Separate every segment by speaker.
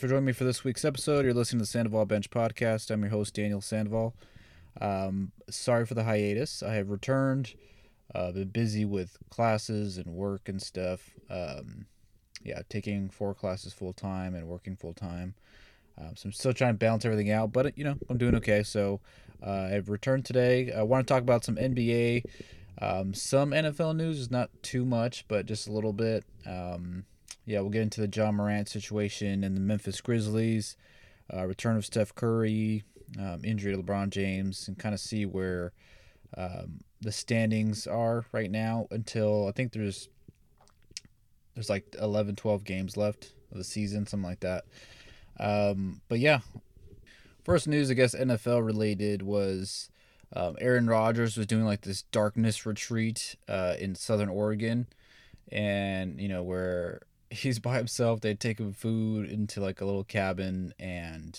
Speaker 1: For joining me for this week's episode. You're listening to the Sandoval Bench Podcast. I'm your host, Daniel Sandoval. Um, sorry for the hiatus. I have returned. Uh, been busy with classes and work and stuff. Um, yeah, taking four classes full time and working full time. Um, so I'm still trying to balance everything out, but you know I'm doing okay. So uh, I've returned today. I want to talk about some NBA, um, some NFL news. Not too much, but just a little bit. Um, yeah, we'll get into the Ja Morant situation and the Memphis Grizzlies, uh, return of Steph Curry, um, injury to LeBron James, and kind of see where um, the standings are right now until I think there's there's like 11, 12 games left of the season, something like that. Um, but yeah, first news, I guess NFL related was um, Aaron Rodgers was doing like this darkness retreat uh, in Southern Oregon, and you know where he's by himself. They take him food into like a little cabin, and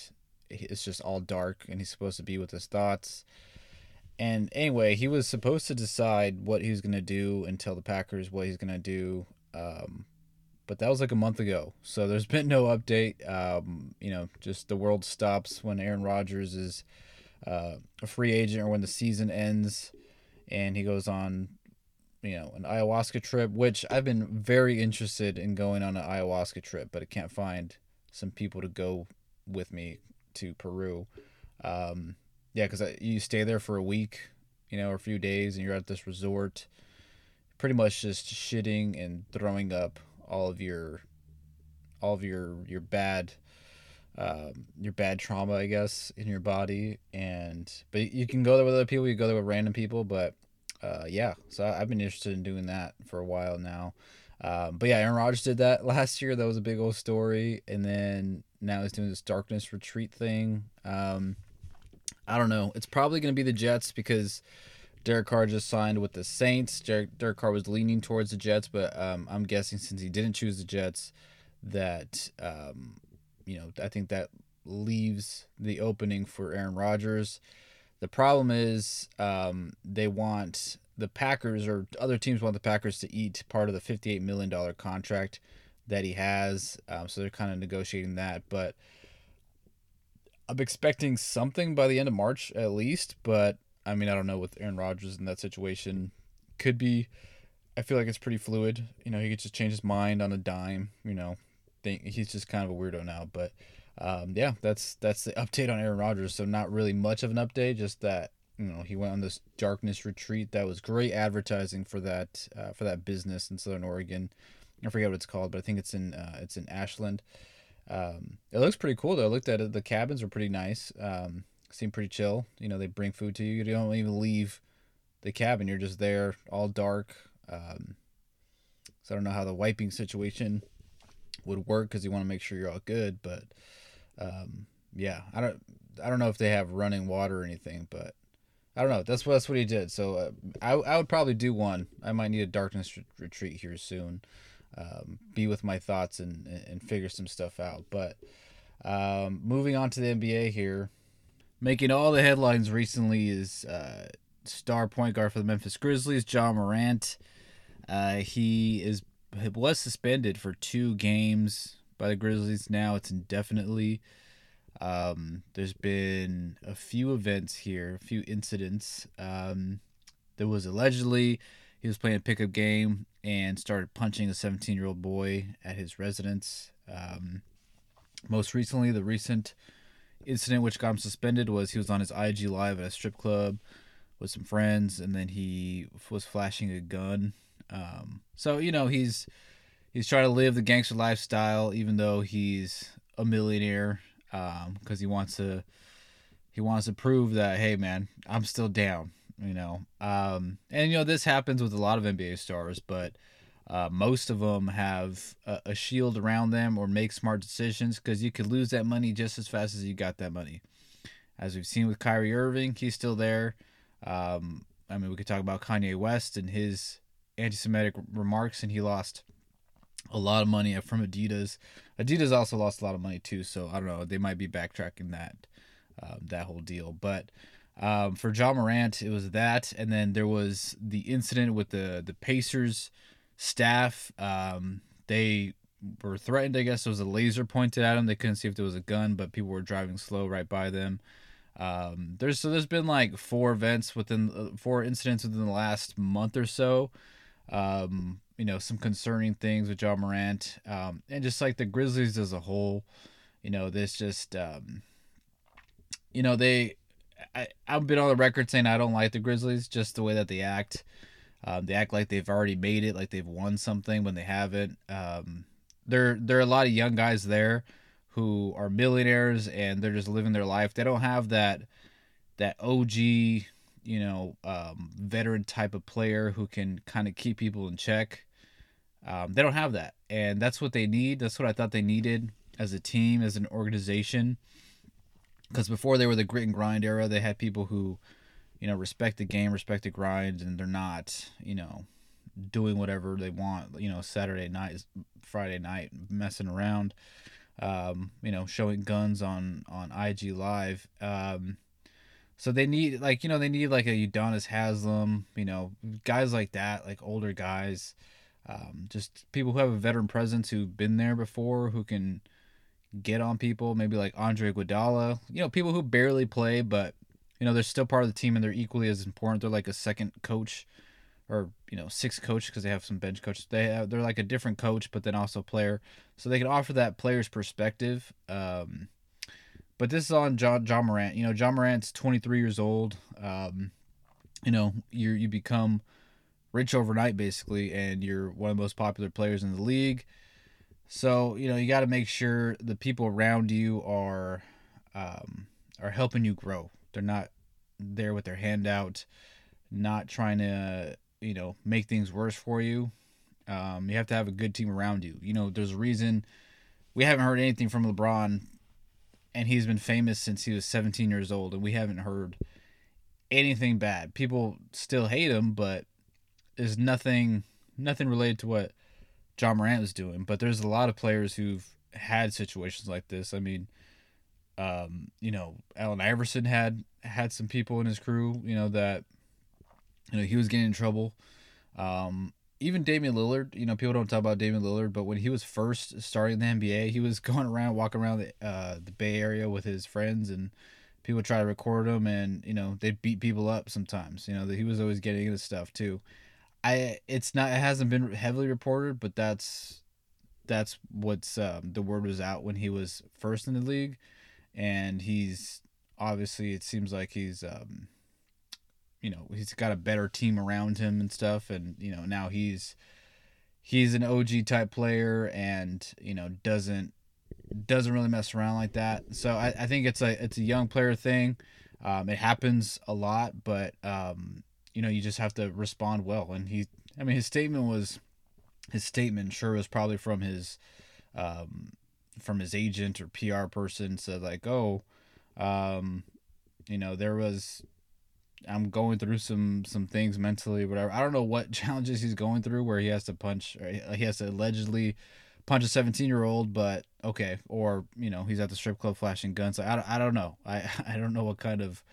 Speaker 1: it's just all dark, and he's supposed to be with his thoughts. And anyway, he was supposed to decide what he was gonna do and tell the Packers what he's gonna do. Um, but that was like a month ago, so there's been no update. Um, you know, just the world stops when Aaron Rodgers is uh, a free agent or when the season ends, and he goes on you know, an ayahuasca trip, which I've been very interested in going on an ayahuasca trip, but I can't find some people to go with me to Peru. Um, yeah, because you stay there for a week, you know, or a few days, and you're at this resort, pretty much just shitting and throwing up all of your, all of your your bad, um, your bad trauma, I guess, in your body. And but you can go there with other people, you go there with random people, but uh, yeah, so I've been interested in doing that for a while now. Um, but yeah, Aaron Rodgers did that last year. That was a big old story. And then now he's doing this darkness retreat thing. Um, I don't know. It's probably going to be the Jets because Derek Carr just signed with the Saints. Derek, Derek Carr was leaning towards the Jets, but um, I'm guessing since he didn't choose the Jets, that um, you know I think that leaves the opening for Aaron Rodgers. The problem is um, they want the Packers or other teams want the Packers to eat part of the $58 million contract that he has. Um, so they're kind of negotiating that. But I'm expecting something by the end of March at least. But I mean, I don't know with Aaron Rodgers in that situation. Could be. I feel like it's pretty fluid. You know, he could just change his mind on a dime. You know, think he's just kind of a weirdo now. But um, yeah, that's that's the update on Aaron Rodgers. So not really much of an update, just that you know he went on this darkness retreat. That was great advertising for that uh, for that business in Southern Oregon. I forget what it's called, but I think it's in uh, it's in Ashland. Um, it looks pretty cool though. I looked at it. The cabins are pretty nice. Um, seem pretty chill. You know, they bring food to you. You don't even leave the cabin. You're just there, all dark. Um, so I don't know how the wiping situation would work because you want to make sure you're all good, but um, yeah, I don't I don't know if they have running water or anything, but I don't know. That's what that's what he did. So uh, I I would probably do one. I might need a darkness re- retreat here soon. Um, be with my thoughts and and figure some stuff out. But um, moving on to the NBA here, making all the headlines recently is uh, star point guard for the Memphis Grizzlies, Ja Morant. Uh, he is was suspended for two games by the Grizzlies now. It's indefinitely. Um, there's been a few events here, a few incidents. Um, there was allegedly he was playing a pickup game and started punching a 17 year old boy at his residence. Um, most recently, the recent incident which got him suspended was he was on his IG live at a strip club with some friends, and then he was flashing a gun. Um, so you know he's he's trying to live the gangster lifestyle, even though he's a millionaire, because um, he wants to he wants to prove that hey man, I'm still down, you know. Um, and you know this happens with a lot of NBA stars, but uh, most of them have a, a, shield around them or make smart decisions because you could lose that money just as fast as you got that money. As we've seen with Kyrie Irving, he's still there. Um, I mean, we could talk about Kanye West and his anti-Semitic remarks, and he lost a lot of money from Adidas. Adidas also lost a lot of money too, so I don't know. They might be backtracking that um, that whole deal. But um, for Ja Morant, it was that, and then there was the incident with the the Pacers staff. Um, they were threatened. I guess there was a laser pointed at them. They couldn't see if there was a gun, but people were driving slow right by them. Um, there's so there's been like four events within uh, four incidents within the last month or so. Um, you know, some concerning things with Ja Morant, um, and just like the Grizzlies as a whole. You know, this just, um, you know, they. I, I've been on the record saying I don't like the Grizzlies, just the way that they act. Um, they act like they've already made it, like they've won something when they haven't. Um, there, there are a lot of young guys there who are millionaires and they're just living their life. They don't have that that OG, you know, um, veteran type of player who can kind of keep people in check. Um, they don't have that, and that's what they need. That's what I thought they needed as a team, as an organization. Because before they were the grit and grind era, they had people who, you know, respect the game, respect the grind, and they're not, you know, doing whatever they want. You know, Saturday night, Friday night, messing around um, you know, showing guns on on IG Live. Um, so they need like you know they need like a Udonis Haslem, you know, guys like that, like older guys, um, just people who have a veteran presence who've been there before, who can get on people. Maybe like Andre Iguodala, you know, people who barely play, but you know they're still part of the team and they're equally as important. They're like a second coach or you know six coach because they have some bench coaches. They have, they're like a different coach, but then also player, so they can offer that player's perspective. Um, but this is on John Ja Morant. You know, Ja Morant's 23 years old. Um, you know, you you become rich overnight basically, and you're one of the most popular players in the league. So you know you got to make sure the people around you are um, are helping you grow. They're not there with their hand out, not trying to you know make things worse for you. Um, you have to have a good team around you. You know, there's a reason we haven't heard anything from LeBron, and he's been famous since he was 17 years old, and we haven't heard anything bad. People still hate him, but there's nothing nothing related to what Ja Morant was doing. But there's a lot of players who've had situations like this. I mean, um, you know, Allen Iverson had had some people in his crew, you know, that you know, he was getting in trouble. Um, even Damian Lillard, you know, people don't talk about Damian Lillard, but when he was first starting the NBA, he was going around, walking around the uh, the Bay Area with his friends, and people try to record him, and you know, they beat people up sometimes. You know, that he was always getting into stuff too. I it's not it hasn't been heavily reported, but that's that's what's um, the word was out when he was first in the league, and he's obviously it seems like he's um, you know he's got a better team around him and stuff. And you know now he's he's an OG type player and you know doesn't doesn't really mess around like that. So I, I think it's a it's a young player thing. Um, it happens a lot but um, you know you just have to respond well and he I mean his statement was his statement sure was probably from his um, from his agent or PR person said like oh um, you know there was I'm going through some some things mentally, whatever. I don't know what challenges he's going through where he has to punch, he has to allegedly punch a 17 year old, but okay, or you know he's at the strip club flashing guns. I don't, I don't know. I I don't know what kind of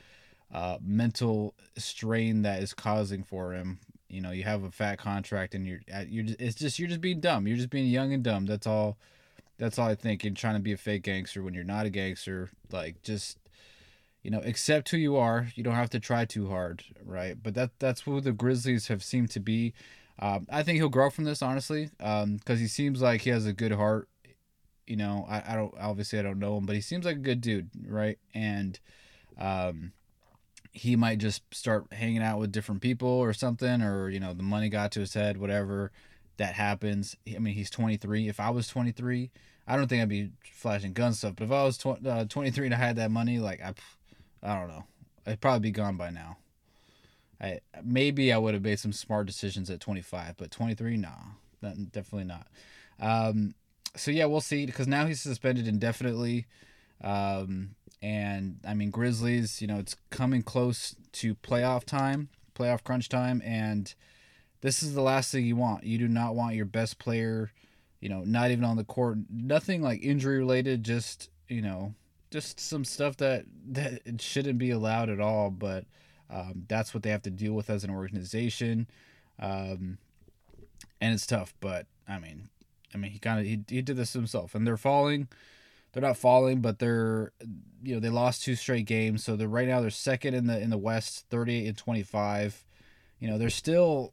Speaker 1: uh, mental strain that is causing for him. You know, you have a fat contract and you're you're just, it's just you're just being dumb. You're just being young and dumb. That's all. That's all I think. And trying to be a fake gangster when you're not a gangster, like just you know, accept who you are. You don't have to try too hard, right? But that that's who the Grizzlies have seemed to be. Um, I think he'll grow from this, honestly, because um, he seems like he has a good heart. You know, I, I don't obviously I don't know him, but he seems like a good dude, right? And um, he might just start hanging out with different people or something, or you know, the money got to his head, whatever that happens. I mean, he's 23. If I was 23, I don't think I'd be flashing gun stuff. But if I was tw- uh, 23 and I had that money, like I, I don't know. I'd probably be gone by now. I maybe I would have made some smart decisions at 25, but 23, nah, definitely not. Um, so yeah, we'll see because now he's suspended indefinitely. Um, and I mean Grizzlies, you know, it's coming close to playoff time, playoff crunch time, and this is the last thing you want. You do not want your best player, you know, not even on the court, nothing like injury related, just you know, just some stuff that that shouldn't be allowed at all. But um, that's what they have to deal with as an organization, um, and it's tough. But I mean, I mean, he kind of he, he did this himself, and they're falling. They're not falling, but they're you know they lost two straight games, so they're right now they're second in the in the West, thirty eight and twenty five. You know they're still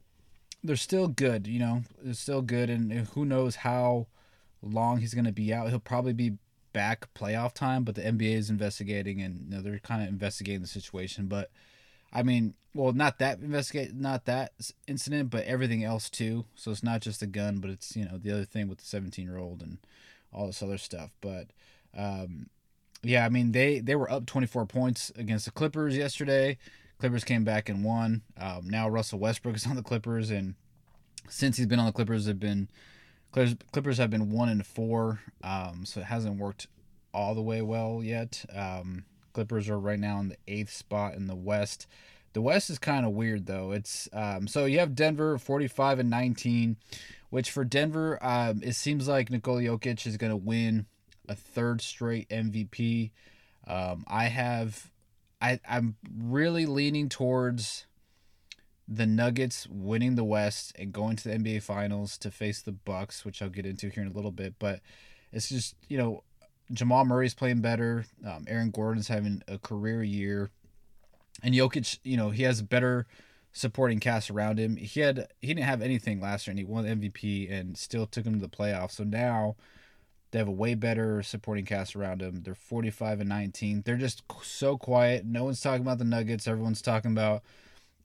Speaker 1: they're still good. You know they're still good, and, who knows how long he's going to be out. He'll probably be back playoff time, but the NBA is investigating, and you know, they're kind of investigating the situation. But I mean, well, not that investigate, not that incident, but everything else too. So it's not just the gun, but it's you know the other thing with the 17 year old and all this other stuff. But um, yeah, I mean they they were up 24 points against the Clippers yesterday. Clippers came back and won. Um, now Russell Westbrook is on the Clippers, and since he's been on the Clippers, have been Clippers have been one and four. Um, so it hasn't worked all the way well yet. Um, Clippers are right now in the eighth spot in the West. The West is kind of weird though. It's um, so you have Denver 45 and 19, which for Denver, um, it seems like Nikola Jokic is going to win a third straight MVP. Um, I have, I I'm really leaning towards the Nuggets winning the West and going to the NBA Finals to face the Bucks, which I'll get into here in a little bit. But it's just you know Jamal Murray's playing better. Um, Aaron Gordon's having a career year, and Jokic, you know, he has better supporting cast around him. He had he didn't have anything last year, and he won MVP and still took him to the playoffs. So now they have a way better supporting cast around him. They're 45 and 19. They're just so quiet. No one's talking about the Nuggets. Everyone's talking about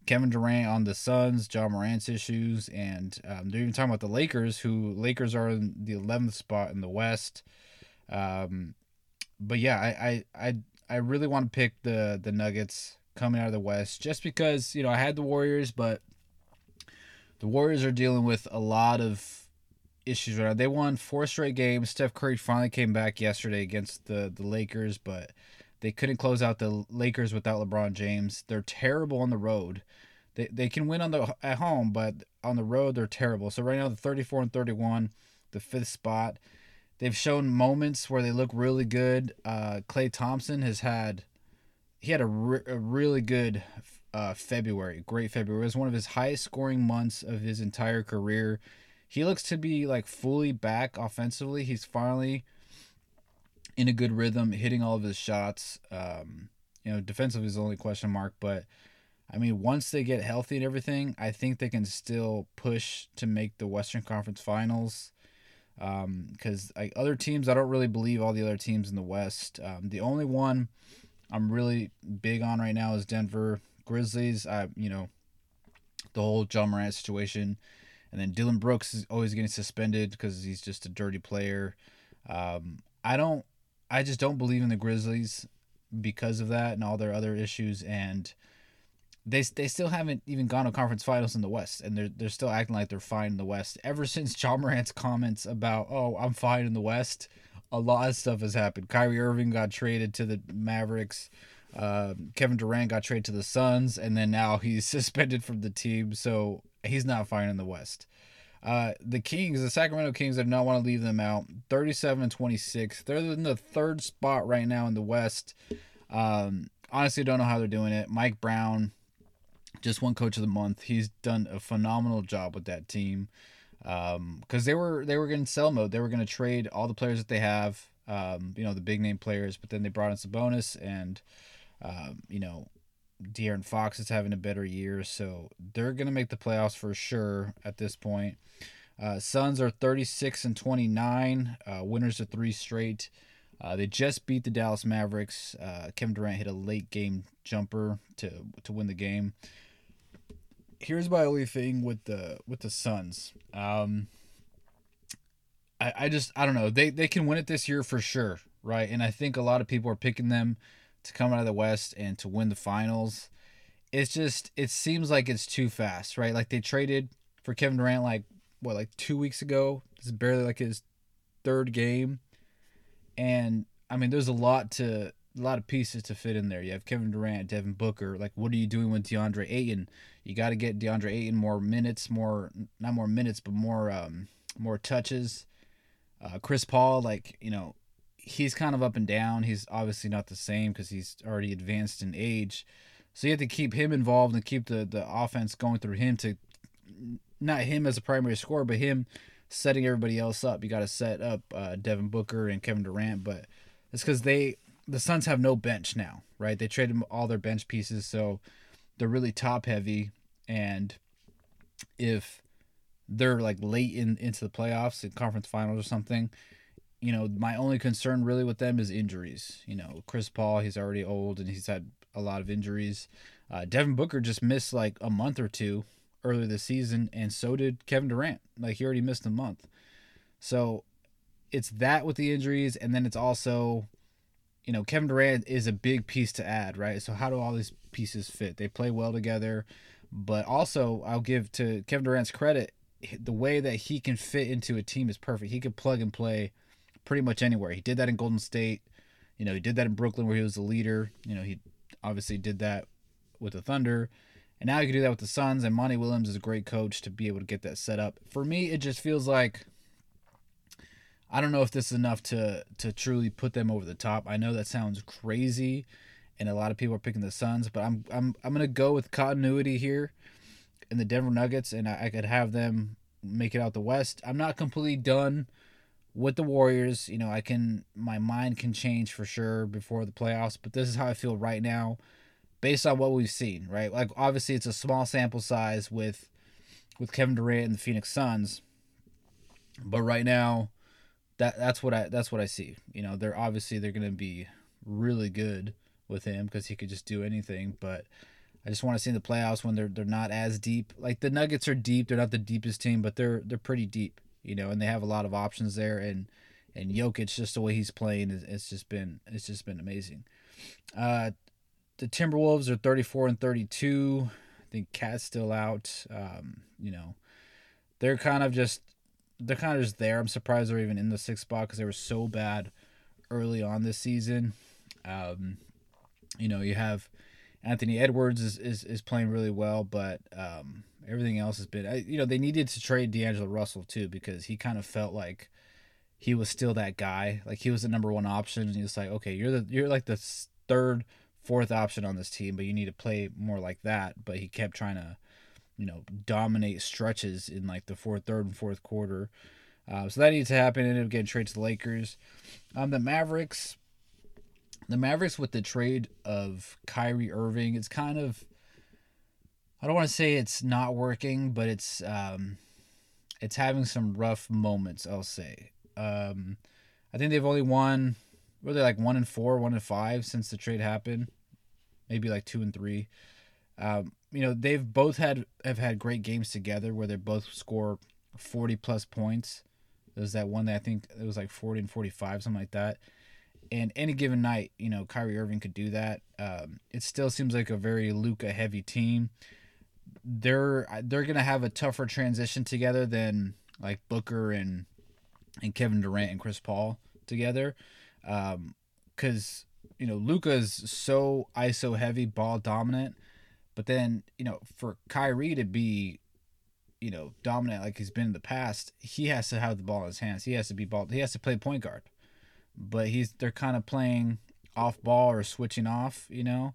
Speaker 1: Kevin Durant on the Suns, Ja Morant's issues, and um, they're even talking about the Lakers, who Lakers are in the 11th spot in the West. Um, but yeah, I, I I I really want to pick the the Nuggets coming out of the West just because you know I had the Warriors, but the Warriors are dealing with a lot of issues right now. They won four straight games. Steph Curry finally came back yesterday against the the Lakers, but they couldn't close out the Lakers without LeBron James. They're terrible on the road. They they can win on the at home, but on the road they're terrible. So right now the 34 and 31, the fifth spot. They've shown moments where they look really good. Uh, Klay Thompson has had he had a, re- a really good uh, February, great February. It was one of his highest scoring months of his entire career. He looks to be like fully back offensively. He's finally in a good rhythm, hitting all of his shots. Um, you know, defensively is the only question mark, but I mean, once they get healthy and everything, I think they can still push to make the Western Conference Finals. Because um, like other teams, I don't really believe all the other teams in the West. Um, the only one I'm really big on right now is Denver Grizzlies. I, you know, the whole Ja Morant situation, and then Dillon Brooks is always getting suspended because he's just a dirty player. Um, I don't I just don't believe in the Grizzlies because of that and all their other issues and they they still haven't even gone to conference finals in the West, and they're they're still acting like they're fine in the West. Ever since Ja Morant's comments about "Oh, I'm fine in the West," a lot of stuff has happened. Kyrie Irving got traded to the Mavericks. Uh, Kevin Durant got traded to the Suns, and then now he's suspended from the team, so he's not fine in the West. Uh, the Kings, the Sacramento Kings, I do not want to leave them out. 37 and 26. They're in the third spot right now in the West. Um, honestly, don't know how they're doing it. Mike Brown just won Coach of the Month. He's done a phenomenal job with that team. Because um, they were they were going to sell mode. They were going to trade all the players that they have. Um, you know the big name players, but then they brought in Sabonis and um, you know De'Aaron Fox is having a better year, so they're gonna make the playoffs for sure at this point. Uh, Suns are 36 and 29, uh, winners of three straight. Uh, they just beat the Dallas Mavericks. Uh, Kevin Durant hit a late game jumper to to win the game. Here's my only thing with the with the Suns. Um, I, I just I don't know they they can win it this year for sure, right? And I think a lot of people are picking them to come out of the West and to win the finals. It's just it seems like it's too fast, right? Like they traded for Kevin Durant like what like two weeks ago. This is barely like his third game, and I mean there's a lot to a lot of pieces to fit in there. You have Kevin Durant, Devin Booker. Like, what are you doing with DeAndre Ayton? You got to get DeAndre Ayton more minutes, more not more minutes, but more um, more touches. Uh, Chris Paul, like you know, he's kind of up and down. He's obviously not the same because he's already advanced in age. So you have to keep him involved and keep the, the offense going through him to not him as a primary scorer, but him setting everybody else up. You got to set up uh, Devin Booker and Kevin Durant, but it's because they the Suns have no bench now, right? They traded all their bench pieces, so they're really top heavy. And if they're like late in into the playoffs and conference finals or something, you know, my only concern really with them is injuries. You know, Chris Paul, he's already old and he's had a lot of injuries. Uh, Devin Booker just missed like a month or two earlier this season, and so did Kevin Durant. Like he already missed a month. So it's that with the injuries, and then it's also, you know, Kevin Durant is a big piece to add, right? So how do all these pieces fit? They play well together, but also I'll give to Kevin Durant's credit, the way that he can fit into a team is perfect. He can plug and play pretty much anywhere. He did that in Golden State. You know, he did that in Brooklyn where he was the leader. You know, he obviously did that with the Thunder. And now he can do that with the Suns. And Monty Williams is a great coach to be able to get that set up. For me, it just feels like I don't know if this is enough to to truly put them over the top. I know that sounds crazy, and a lot of people are picking the Suns, but I'm I'm I'm gonna go with continuity here in the Denver Nuggets, and I, I could have them make it out the West. I'm not completely done with the Warriors. You know, I can my mind can change for sure before the playoffs, but this is how I feel right now, based on what we've seen. Right, like obviously it's a small sample size with with Kevin Durant and the Phoenix Suns, but right now that that's what I that's what I see. You know, they're obviously they're going to be really good with him because he could just do anything. But I just want to see in the playoffs when they're they're not as deep. Like the Nuggets are deep. They're not the deepest team, but they're they're pretty deep. You know, and they have a lot of options there. And and Jokic, just the way he's playing, it's just been it's just been amazing. Uh, the Timberwolves are 34 and 32. I think KAT's still out. Um, you know, they're kind of just they're kind of just there. I'm surprised they're even in the sixth spot because they were so bad early on this season. Um, you know, you have Anthony Edwards is, is, is playing really well, but um, everything else has been. You know, they needed to trade D'Angelo Russell too because he kind of felt like he was still that guy. Like he was the number one option, and he was like, okay, you're the you're like the third, fourth option on this team, but you need to play more like that. But he kept trying to you know, dominate stretches in like the fourth, third, and fourth quarter. Uh, so that needs to happen. Ended up getting traded to the Lakers. Um, the Mavericks, the Mavericks with the trade of Kyrie Irving, it's kind of, I don't want to say it's not working, but it's um, it's having some rough moments. I'll say. Um, I think they've only won, really like one and four, one and five since the trade happened, maybe like two and three. Um, you know they've both had have had great games together where they both score 40 plus points there's that one that i think it was like 40 and 45 something like that. And any given night you know kyrie irving could do that. Um, it still seems like a very Luka heavy team. They're they're gonna have a tougher transition together than like booker and and kevin durant and chris paul together. Because um, you know luka's so iso heavy ball dominant but then, you know, for Kyrie to be, you know, dominant like he's been in the past, he has to have the ball in his hands. He has to be ball. He has to play point guard. But he's they're kind of playing off ball or switching off, you know,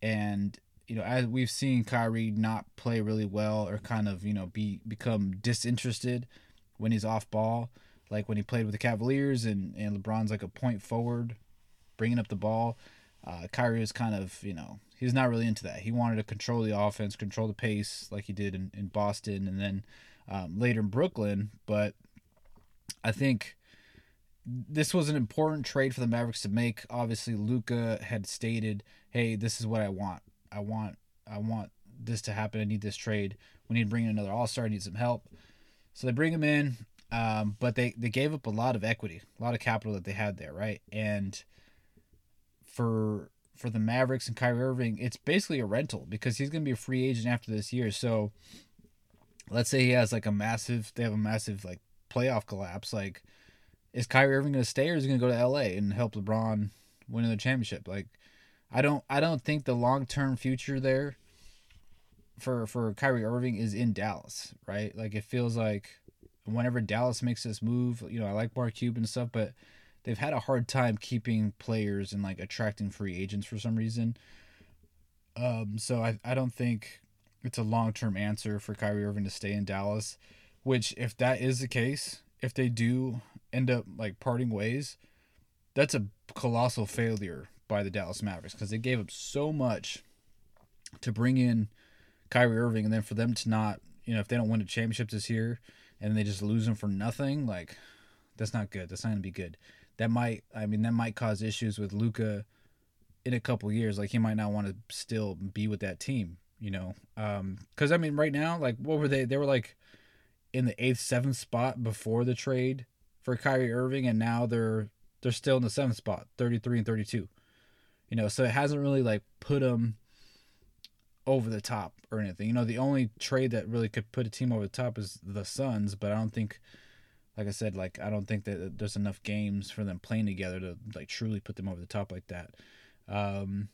Speaker 1: and you know as we've seen Kyrie not play really well or kind of you know be become disinterested when he's off ball, like when he played with the Cavaliers and and LeBron's like a point forward, bringing up the ball. Uh, Kyrie is kind of you know he's not really into that. He wanted to control the offense, control the pace like he did in, in Boston and then um, later in Brooklyn. But I think this was an important trade for the Mavericks to make. Obviously, Luka had stated, "Hey, this is what I want. I want, I want this to happen. I need this trade. We need to bring in another All Star. I need some help." So they bring him in, um, but they they gave up a lot of equity, a lot of capital that they had there, right? And for for the Mavericks and Kyrie Irving, it's basically a rental because he's going to be a free agent after this year. So let's say he has like a massive, they have a massive like playoff collapse. Like, is Kyrie Irving going to stay or is he going to go to LA and help LeBron win another championship? Like, I don't, I don't think the long term future there for for Kyrie Irving is in Dallas, right? Like, it feels like whenever Dallas makes this move, you know, I like Mark Cuban and stuff, but they've had a hard time keeping players and like attracting free agents for some reason. Um, so I I don't think it's a long term answer for Kyrie Irving to stay in Dallas. Which, if that is the case, if they do end up like parting ways, that's a colossal failure by the Dallas Mavericks because they gave up so much to bring in Kyrie Irving, and then for them to not, you know, if they don't win a championship this year, and they just lose them for nothing, like that's not good. That's not gonna be good. That might, I mean, that might cause issues with Luka in a couple years. Like he might not want to still be with that team, you know. Um, because I mean, right now, like what were they? They were like in the eighth, seventh spot before the trade for Kyrie Irving, and now they're they're still in the seventh spot, thirty three and thirty two. You know, so it hasn't really like put them over the top or anything. You know, the only trade that really could put a team over the top is the Suns, but I don't think like I said, like I don't think that there's enough games for them playing together to like truly put them over the top like that. Um,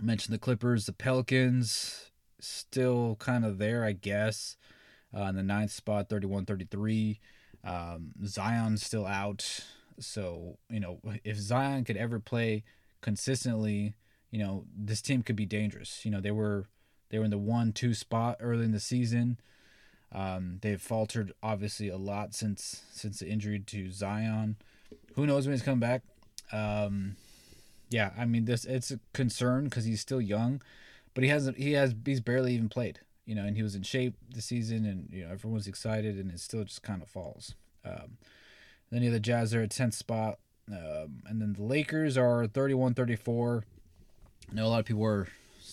Speaker 1: mentioned the Clippers, the Pelicans, still kind of there, I guess. Uh, in the ninth spot, 31 33. Um, Zion's still out. So, you know, if Zion could ever play consistently, you know, this team could be dangerous. You know, they were they were in the one two spot early in the season. Um, they've faltered obviously a lot since since the injury to Zion. Who knows when he's coming back? Um, yeah, I mean this it's a concern because he's still young, but he hasn't he has he's barely even played. You know, and he was in shape this season, and you know everyone's excited, and it still just kind of falls. Um, then you have the Jazz are at tenth spot, um, and then the Lakers are 31-34. I know a lot of people were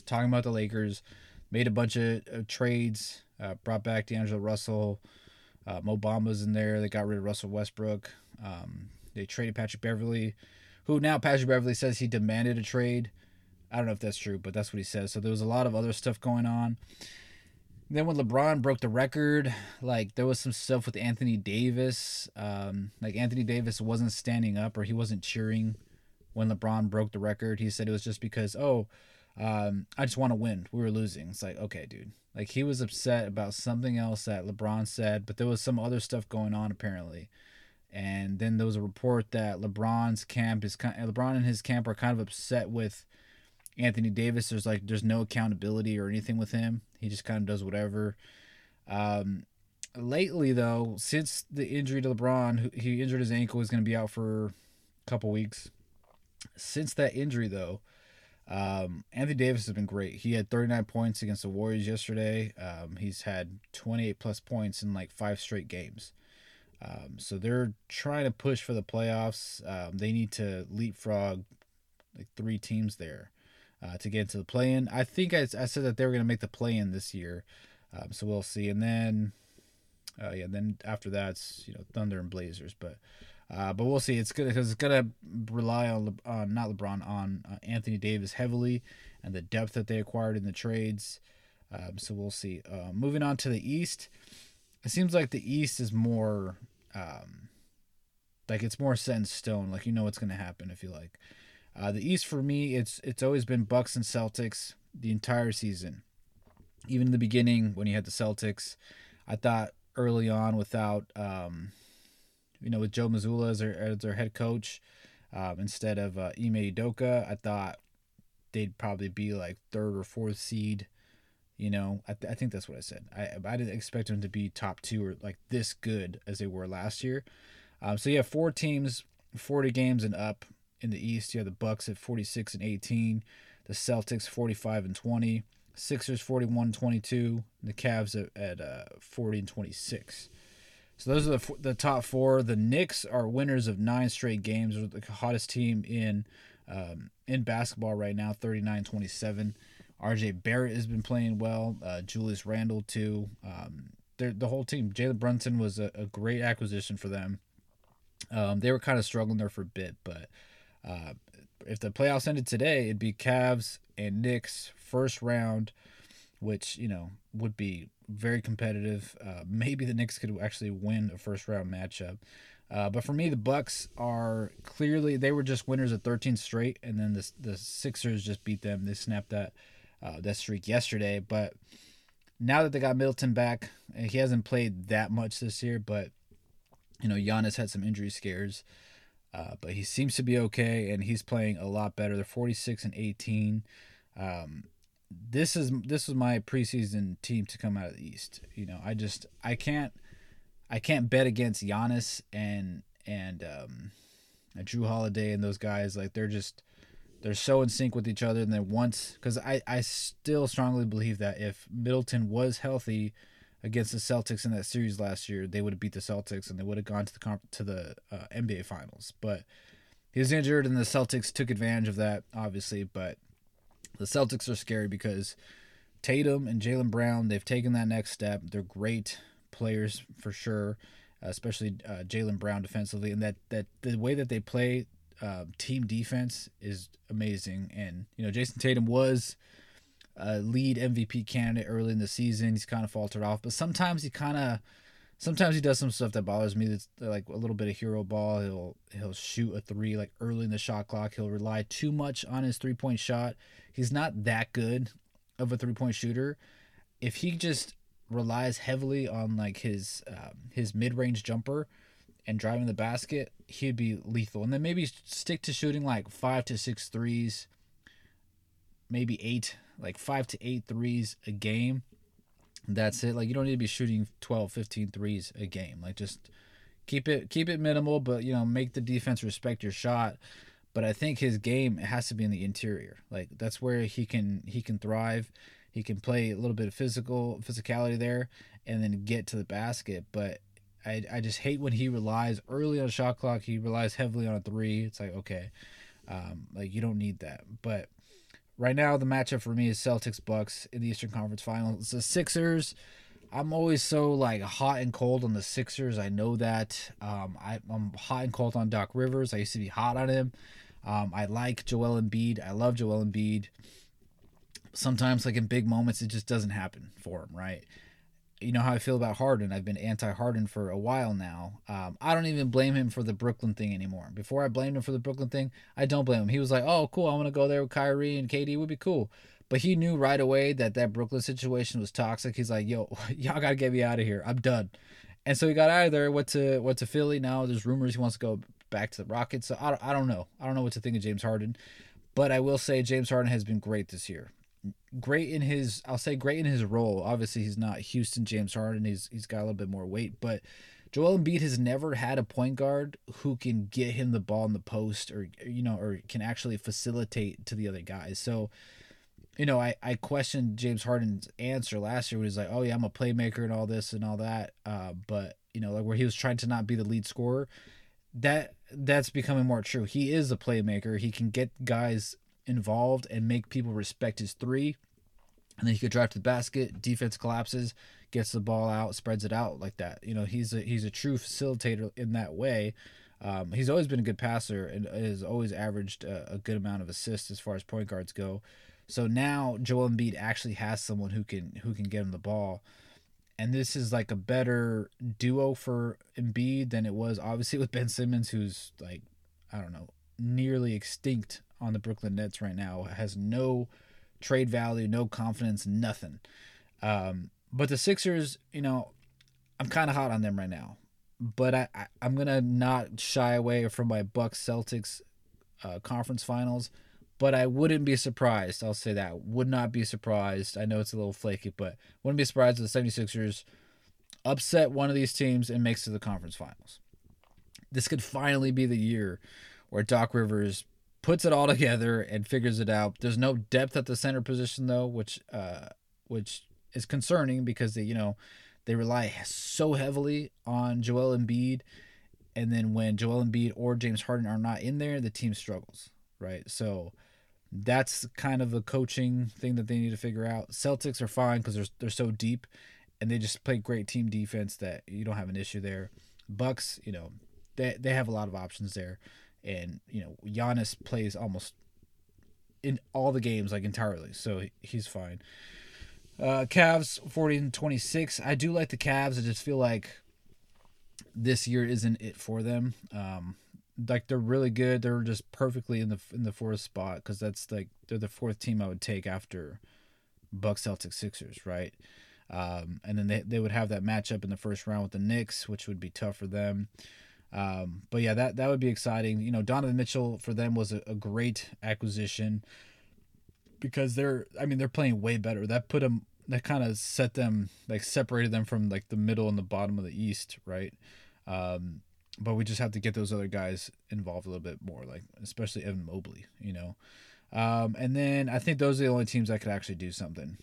Speaker 1: talking about the Lakers, made a bunch of, of trades uh, brought back D'Angelo Russell. Uh, Mo Bamba's in there. They got rid of Russell Westbrook. Um, they traded Patrick Beverley, who now Patrick Beverley says he demanded a trade. I don't know if that's true, but that's what he says. So there was a lot of other stuff going on. Then when LeBron broke the record, like there was some stuff with Anthony Davis. Um, like Anthony Davis wasn't standing up or he wasn't cheering when LeBron broke the record. He said it was just because, oh, um, I just want to win. We were losing. It's like, okay, dude. Like he was upset about something else that LeBron said, but there was some other stuff going on apparently. And then there was a report that LeBron's camp is kind LeBron and his camp are kind of upset with Anthony Davis. There's like there's no accountability or anything with him. He just kind of does whatever. Um, lately though, since the injury to LeBron, he injured his ankle, he's going to be out for a couple weeks. Since that injury though, um, Anthony Davis has been great. He had 39 points against the Warriors yesterday. Um, he's had 28 plus points in like five straight games. Um, so they're trying to push for the playoffs. Um, they need to leapfrog like three teams there uh, to get into the play-in. I think I, I said that they were going to make the play-in this year. Um, so we'll see. And then, uh, yeah, then after that's, you know Thunder and Blazers. But uh, but we'll see. It's good because it's gonna rely on Le- uh, not LeBron on uh, Anthony Davis heavily and the depth that they acquired in the trades. Um, so we'll see. Uh, moving on to the East, it seems like the East is more um, like it's more set in stone. Like you know what's gonna happen. if you like uh, the East for me, it's it's always been Bucks and Celtics the entire season. Even in the beginning when you had the Celtics, I thought early on without. Um, you know, with Joe Mazzulla as their, as their head coach um, instead of uh, Ime Udoka, I thought they'd probably be like third or fourth seed. You know, I, th- I think that's what I said. I I didn't expect them to be top two or like this good as they were last year. Um, so you have four teams, forty games and up in the East. You have the Bucks at forty six and eighteen, the Celtics forty five and twenty, Sixers 41 22, the Cavs at, at uh, 40 and 26. So those are the the top four. The Knicks are winners of nine straight games. They're the hottest team in um, in basketball right now, 39-27. RJ Barrett has been playing well. Uh, Julius Randle too. Um, the whole team. Jalen Brunson was a, a, great acquisition for them. Um, they were kind of struggling there for a bit, but uh, if the playoffs ended today, it'd be Cavs and Knicks first round, which you know would be very competitive. Uh, maybe the Knicks could actually win a first round matchup. Uh, but for me, the Bucks are clearly they were just winners of 13 straight, and then the the Sixers just beat them. They snapped that uh, that streak yesterday. But now that they got Middleton back, he hasn't played that much this year, but you know Giannis had some injury scares. Uh, but he seems to be okay, and he's playing a lot better. They're 46 and 18. Um, this is this was my preseason team to come out of the East. You know, I just I can't I can't bet against Giannis and and um, Jrue Holiday and those guys. Like they're just they're so in sync with each other. And then once, because I I still strongly believe that if Middleton was healthy against the Celtics in that series last year, they would have beat the Celtics and they would have gone to the comp- to the uh, NBA Finals. But he was injured, and the Celtics took advantage of that, obviously. But the Celtics are scary because Tatum and Jaylen Brown, they've taken that next step. They're great players for sure, especially uh, Jaylen Brown defensively, and that that the way that they play uh, team defense is amazing. And you know, Jayson Tatum was a lead MVP candidate early in the season. He's kind of faltered off, but sometimes he kind of sometimes he does some stuff that bothers me. That's like a little bit of hero ball. He'll he'll shoot a three like early in the shot clock. He'll rely too much on his three point shot. He's not that good of a three point shooter. If he just relies heavily on like his um, his mid range jumper and driving the basket, he'd be lethal. And then maybe stick to shooting like five to six threes, maybe eight, like five to eight threes a game that's it. Like you don't need to be shooting 12, 15 threes a game. Like just keep it keep it minimal, but you know, make the defense respect your shot. But I think his game has to be in the interior. Like that's where he can he can thrive. He can play a little bit of physical physicality there and then get to the basket. But I, I just hate when he relies early on shot clock. He relies heavily on a three. It's like okay, um, like you don't need that. But Right now, the matchup for me is Celtics Bucks in the Eastern Conference Finals. The Sixers. I'm always so like hot and cold on the Sixers. I know that. Um, I, am hot and cold on Doc Rivers. I used to be hot on him. Um, I like Joel Embiid. I love Joel Embiid. Sometimes, like in big moments, it just doesn't happen for him, right? You know how I feel about Harden. I've been anti Harden for a while now. Um, I don't even blame him for the Brooklyn thing anymore. Before I blamed him for the Brooklyn thing, I don't blame him. He was like, "Oh, cool, I'm gonna go there with Kyrie and KD would be cool." But he knew right away that that Brooklyn situation was toxic. He's like, "Yo, y'all gotta get me out of here. I'm done." And so he got out of there. Went to went to Philly. Now there's rumors he wants to go back to the Rockets. So I I don't know. I don't know what to think of James Harden. But I will say James Harden has been great this year great in his I'll say great in his role. Obviously, he's not Houston James Harden. He's he's got a little bit more weight, but Joel Embiid has never had a point guard who can get him the ball in the post or you know or can actually facilitate to the other guys. So, you know, I I questioned James Harden's answer last year when he's like, "Oh yeah, I'm a playmaker and all this and all that." Uh, but you know, like where he was trying to not be the lead scorer, that that's becoming more true. He is a playmaker. He can get guys involved and make people respect his three. And then he could drive to the basket, defense collapses, gets the ball out, spreads it out like that. You know, he's a he's a true facilitator in that way. Um, he's always been a good passer and has always averaged a, a, good amount of assists as far as point guards go. So now Joel Embiid actually has someone who can who can get him the ball, and this is like a better duo for Embiid than it was obviously with Ben Simmons, who's like I don't know nearly extinct on the Brooklyn Nets right now. Has no trade value, no confidence, nothing. Um, but the Sixers, you know, I'm kind of hot on them right now. But I, I am gonna not shy away from my Bucks Celtics uh, conference finals. But I wouldn't be surprised. I'll say that. Would not be surprised. I know it's a little flaky, but wouldn't be surprised if the 76ers upset one of these teams and makes to the conference finals. This could finally be the year where Doc Rivers puts it all together and figures it out. There's no depth at the center position though, which uh, which is concerning because they you know they rely so heavily on Joel Embiid, and then when Joel Embiid or James Harden are not in there, the team struggles. Right, so that's kind of a coaching thing that they need to figure out. Celtics are fine because they're they're so deep, and they just play great team defense that you don't have an issue there. Bucks, you know, they they have a lot of options there and you know Giannis plays almost in all the games like entirely, so he's fine. Uh, Cavs 40 and 26. I do like the Cavs. I just feel like this year isn't it for them. Um, like they're really good. They're just perfectly in the in the fourth spot because that's like they're the fourth team I would take after Bucks, Celtics, Sixers, right? Um, and then they they would have that matchup in the first round with the Knicks, which would be tough for them. Um, but yeah, that that would be exciting. You know, Donovan Mitchell for them was a, a great acquisition because they're I mean they're playing way better. That put them that kind of set them like separated them from like the middle and the bottom of the East, right? Um, but we just have to get those other guys involved a little bit more, like especially Evan Mobley, you know. Um, and then I think those are the only teams that could actually do something.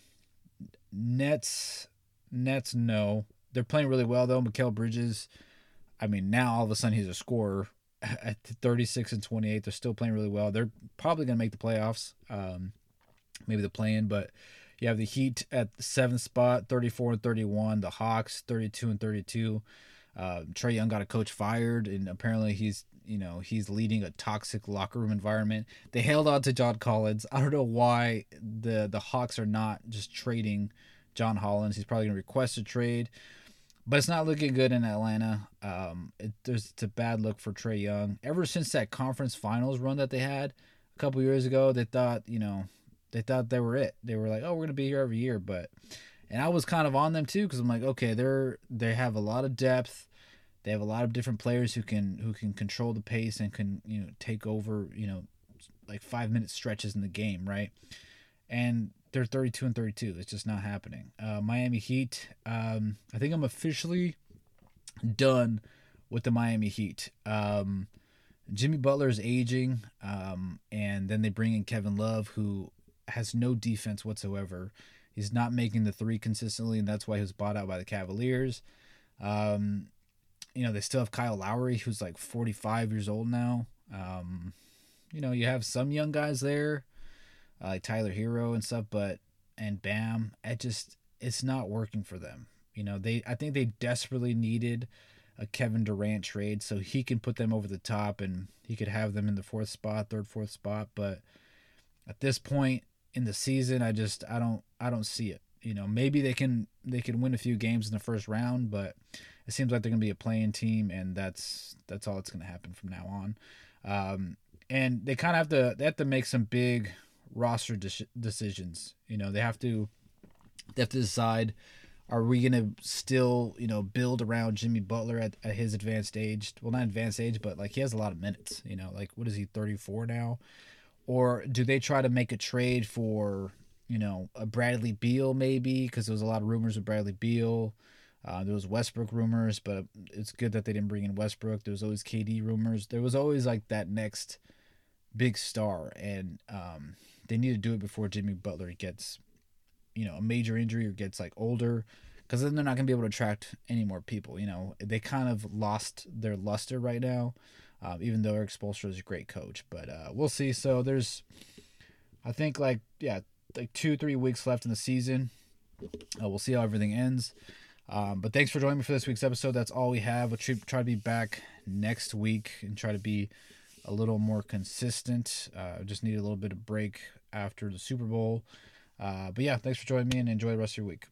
Speaker 1: Nets, Nets, no, they're playing really well though. Mikal Bridges, I mean, now all of a sudden he's a scorer at 36 and 28. They're still playing really well. They're probably going to make the playoffs, um, maybe the play in, but you have the Heat at the seventh spot, 34 and 31. The Hawks, 32 and 32. Uh, Trae Young got a coach fired, and apparently he's you know he's leading a toxic locker room environment. They held on to John Collins. I don't know why the the Hawks are not just trading John Collins. He's probably gonna request a trade, but it's not looking good in Atlanta. Um, it, it's a bad look for Trae Young. Ever since that conference finals run that they had a couple years ago, they thought you know they thought they were it. They were like, oh, we're gonna be here every year, but and I was kind of on them too because I'm like, okay, they're they have a lot of depth. They have a lot of different players who can who can control the pace and can you know take over you know like five minute stretches in the game, right? And they're 32 and 32. It's just not happening. Uh, Miami Heat. Um, I think I'm officially done with the Miami Heat. Um, Jimmy Butler is aging, um, and then they bring in Kevin Love, who has no defense whatsoever. He's not making the three consistently, and that's why he was bought out by the Cavaliers. Um, you know, they still have Kyle Lowry, who's like 45 years old now. Um, you know, you have some young guys there, uh, like Tyler Herro and stuff, but and Bam, it just it's not working for them. You know, they I think they desperately needed a Kevin Durant trade so he can put them over the top and he could have them in the fourth spot, third, fourth spot. But at this point in the season, I just I don't I don't see it. You know, maybe they can they can win a few games in the first round, but it seems like they're to be a playing team, and that's that's all that's to happen from now on. Um, and they kind of have to they have to make some big roster de- decisions. You know, they have to they have to decide are we going to still, you know, build around Jimmy Butler at, at his advanced age? Well, not advanced age, but like he has a lot of minutes, you know, like what is he 34 now? Or do they try to make a trade for, you know, a Bradley Beal maybe because there was a lot of rumors of Bradley Beal. Uh, there was Westbrook rumors, but it's good that they didn't bring in Westbrook. There was always KD rumors. There was always like that next big star, and um, they need to do it before Jimmy Butler gets, you know, a major injury or gets like older, because then they're not gonna be able to attract any more people. You know, they kind of lost their luster right now, um, even though Erik Spoelstra is a great coach. But uh, we'll see. So there's, I think like yeah, like two three weeks left in the season. Uh, we'll see how everything ends. Um, but thanks for joining me for this week's episode. That's all we have. We'll try to be back next week and try to be a little more consistent. Uh, just need a little bit of break after the Super Bowl. Uh, but yeah, thanks for joining me and enjoy the rest of your week.